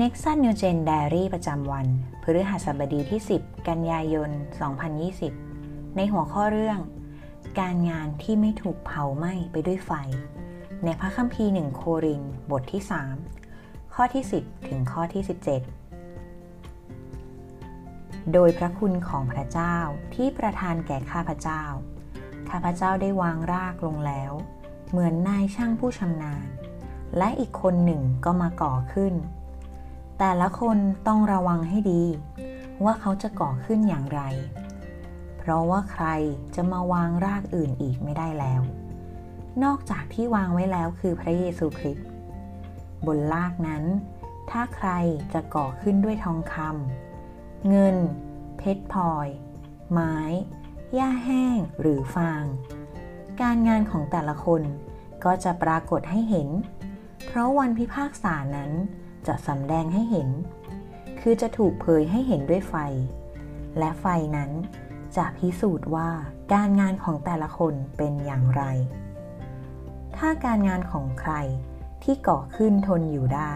Nexus New Gen Diary ประจำวัน พฤหัสบดีที่ 10 กันยายน 2020 ในหัวข้อเรื่อง การงานที่ไม่ถูกเผาไหม้ไปด้วยไฟ ในพระคัมภีร์หนึ่งโครินบทที่ 3 ข้อที่ 10 ถึงข้อที่ 17 โดยพระคุณของพระเจ้าที่ประทานแก่ข้าพเจ้า ข้าพเจ้าได้วางรากลงแล้ว เหมือนนายช่างผู้ชำนาญ และอีกคนหนึ่งก็มาก่อขึ้น แต่ละคนต้องระวังให้ดี ว่าเขาจะก่อขึ้นอย่างไร เพราะว่าใครจะมาวางรากอื่นอีกไม่ได้แล้ว นอกจากที่วางไว้แล้วคือพระเยซูคริสต์บนรากนั้น ถ้าใครจะก่อขึ้นด้วยทองคำเงิน เพชรพลอย ไม้หญ้าแห้งหรือฟาง การงานของแต่ละคนก็จะปรากฏให้เห็น เพราะวันพิพากษานั้น จะสำแดงให้เห็น คือจะถูกเผยให้เห็นด้วยไฟ และไฟนั้นจะพิสูจน์ว่าการงานของแต่ละคนเป็นอย่างไร ถ้าการงานของใครที่ก่อขึ้นทนอยู่ได้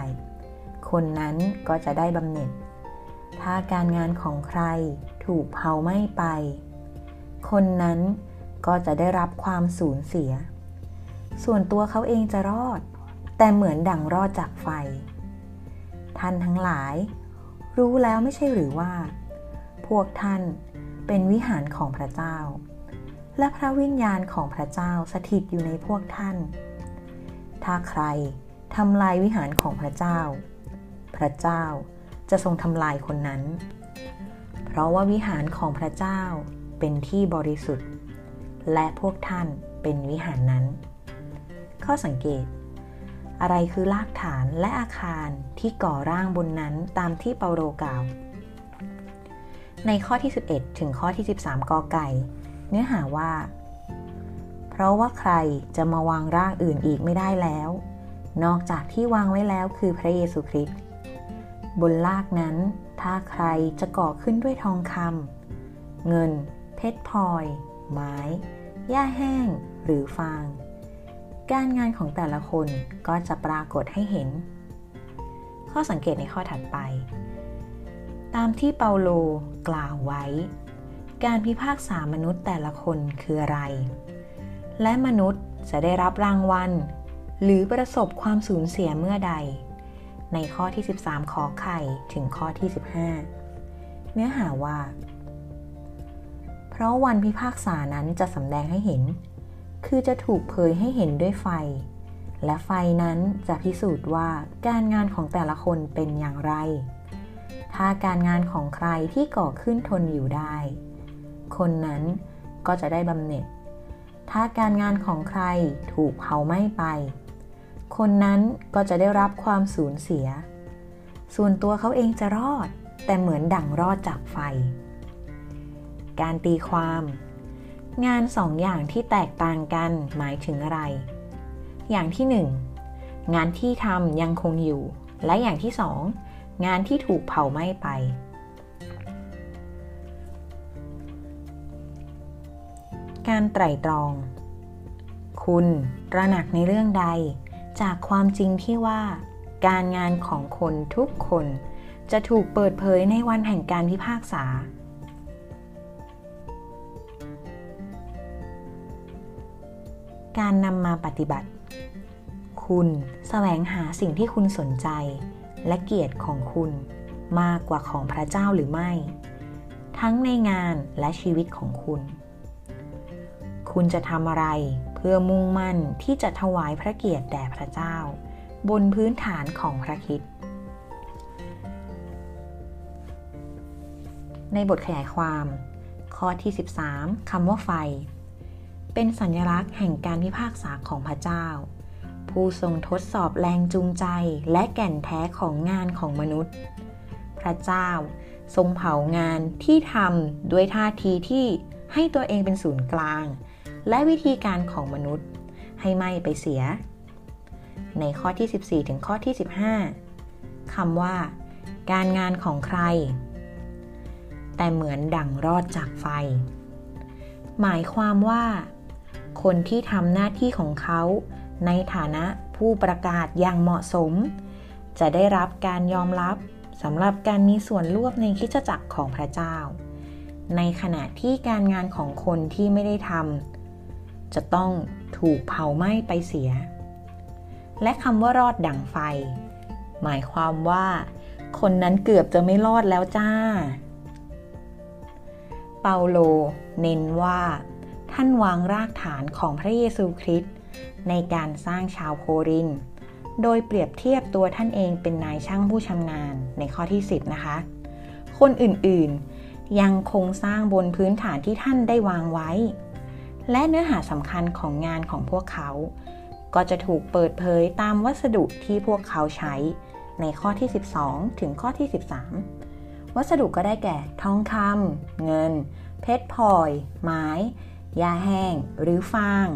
คนนั้นก็จะได้บำเหน็จ ถ้าการงานของใครถูกเผาไหม้ไป คนนั้นก็จะได้รับความสูญเสีย ส่วนตัวเขาเองจะรอด แต่เหมือนดั่งรอดจากไฟ ท่านทั้งหลาย รู้แล้วไม่ใช่หรือว่า พวกท่านเป็นวิหารของพระเจ้า และพระวิญญาณของพระเจ้าสถิตอยู่ในพวกท่าน ถ้าใครทำลายวิหารของพระเจ้า พระเจ้าจะทรงทำลายคนนั้น เพราะว่าวิหารของพระเจ้าเป็นที่บริสุทธิ์ และพวกท่านเป็นวิหารนั้น ข้อสังเกต อะไรคือรากฐานและอาคารที่ก่อร่างบนนั้นตามที่เปาโลกล่าว ในข้อที่ 11 ถึงข้อที่ 13 กอไก่ เนื้อหาว่า เพราะว่าใครจะมาวางร่างอื่นอีกไม่ได้แล้ว นอกจากที่วางไว้แล้วคือพระเยซูคริสต์บนรากนั้น ถ้าใครจะก่อขึ้นด้วยทองคำเงิน เพชรพลอย ไม้หญ้าแห้ง หรือฟาง การงานของแต่ละคนก็จะปรากฏให้เห็น ข้อสังเกตในข้อถัดไป ตามที่เปาโลกล่าวไว้ การพิพากษามนุษย์แต่ละคนคืออะไร และมนุษย์จะได้รับรางวัล หรือประสบความสูญเสียเมื่อใด ในข้อที่ 13 ขอไข่ถึงข้อที่ 15 เนื้อหาว่า เพราะวันพิพากษานั้นจะสำแดงให้เห็น คือจะถูกเผยให้เห็นด้วยไฟ และไฟนั้นจะพิสูจน์ว่าการงานของแต่ละคนเป็นอย่างไร ถ้าการงานของใครที่ก่อขึ้นทนอยู่ได้ คนนั้นก็จะได้บำเหน็จ ถ้าการงานของใครถูกเผาไหม้ไป คนนั้นก็จะได้รับความสูญเสีย ส่วนตัวเขาเองจะรอด แต่เหมือนดั่งรอดจากไฟ การตีความ งานสองอย่างที่แตกต่างกันหมายถึงอะไร อย่างที่หนึ่งงานที่ทำยังคงอยู่ และอย่างที่สองงานที่ถูกเผาไหม้ไป การไตร่ตรอง คุณตระหนักในเรื่องใด จากความจริงที่ว่า การงานของคนทุกคนจะถูกเปิดเผยในวันแห่งการพิพากษา การนำมาปฏิบัติ คุณแสวงหาสิ่งที่คุณสนใจ และเกียรติของคุณมากกว่าของพระเจ้าหรือไม่ ทั้งในงานและชีวิตของคุณ คุณจะทำอะไรเพื่อมุ่งมั่นที่จะถวายพระเกียรติแด่พระเจ้า บนพื้นฐานของพระคิดในบทขยายความ ข้อที่ 13 คำว่าไฟ เป็นสัญลักษณ์แห่งการพิพากษาของพระเจ้า ผู้ทรงทดสอบแรงจูงใจและแก่นแท้ของงานของมนุษย์ พระเจ้าทรงเผางานที่ทำด้วยท่าทีที่ให้ตัวเองเป็นศูนย์กลาง และวิธีการของมนุษย์ ให้ไม่ไปเสีย ในข้อที่ 14 ถึงข้อที่ 15 คำว่า การงานของใคร แต่เหมือนดั่งรอดจากไฟ หมายความว่า คนที่ทำหน้าที่ของเขา ในฐานะผู้ประกาศอย่างเหมาะสม จะได้รับการยอมรับสำหรับการมีส่วนร่วมในคิดจักรของพระเจ้า ในขณะที่การงานของคนที่ไม่ได้ทำจะต้องถูกเผาไหม้ไปเสีย และคำว่ารอดดังไฟ หมายความว่า คนนั้นเกือบจะไม่รอดแล้วจ้า เปาโล เน้นว่า ท่านวางรากฐานของพระเยซูคริสต์ในการสร้างชาวโคริน โดยเปรียบเทียบตัวท่านเองเป็นนายช่างผู้ชำนาญในข้อที่ 10 นะคะ คนอื่นๆ ยังคงสร้างบนพื้นฐานที่ท่านได้วางไว้ และเนื้อหาสำคัญของงานของพวกเขา ก็จะถูกเปิดเผยตามวัสดุที่พวกเขาใช้ในข้อที่ 12 ถึงข้อที่ 13 วัสดุก็ได้แก่ทองคำเงิน เพชรพลอย ไม้ ยาแห้ง หรือฟาง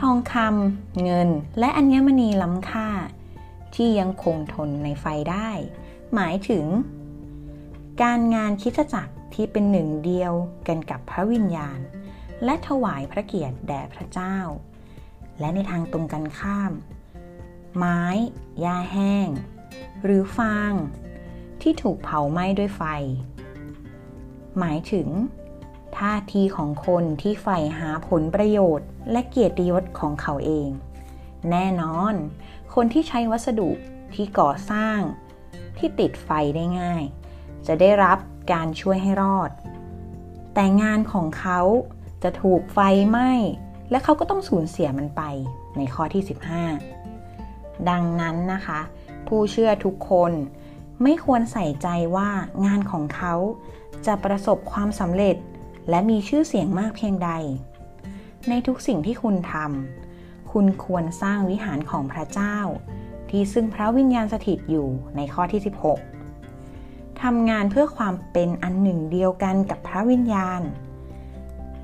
ทองคำเงินและอัญมณีล้ำค่า ที่ยังคงทนในไฟได้ หมายถึง การงานคิดจักรที่เป็นหนึ่งเดียวกันกับพระวิญญาณ และถวายพระเกียรติแด่พระเจ้า และในทางตรงกันข้าม ไม้ยาแห้ง หรือฟาง ที่ถูกเผาไหม้ด้วยไฟ หมายถึง ท่าทีของคนที่ใฝ่หาผลประโยชน์ และเกียรติยศของเขาเอง แน่นอน คนที่ใช้วัสดุที่ก่อสร้าง ที่ติดไฟได้ง่าย จะได้รับการช่วยให้รอด แต่งานของเขาจะถูกไฟไหม้ และเขาก็ต้องสูญเสียมันไปในข้อที่ 15 ดังนั้นนะคะ ผู้เชื่อทุกคนไม่ควรใส่ใจว่างานของเขาจะประสบความสำเร็จ และมีชื่อเสียงมากเพียงใด ในทุกสิ่งที่คุณทำคุณควรสร้างวิหารของพระเจ้า ที่ซึ่งพระวิญญาณสถิตอยู่ในข้อที่ 16ทำงานเพื่อความเป็นอันหนึ่งเดียวกันกับพระวิญญาณ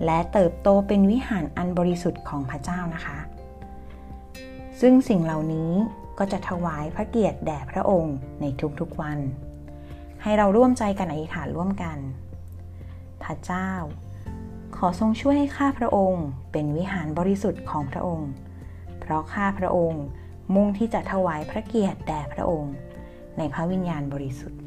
และเติบโตเป็นวิหารอันบริสุทธิ์ของพระเจ้านะคะ ซึ่งสิ่งเหล่านี้ก็จะถวายพระเกียรติแด่พระองค์ในทุกๆวัน ให้เราร่วมใจกันอธิษฐานร่วมกัน พระเจ้า ขอทรงช่วยให้ข้าพระองค์เป็นวิหารบริสุทธิ์ของพระองค์ เพราะข้าพระองค์มุ่งที่จะถวายพระเกียรติแด่พระองค์ ในพระวิญญาณบริสุทธิ์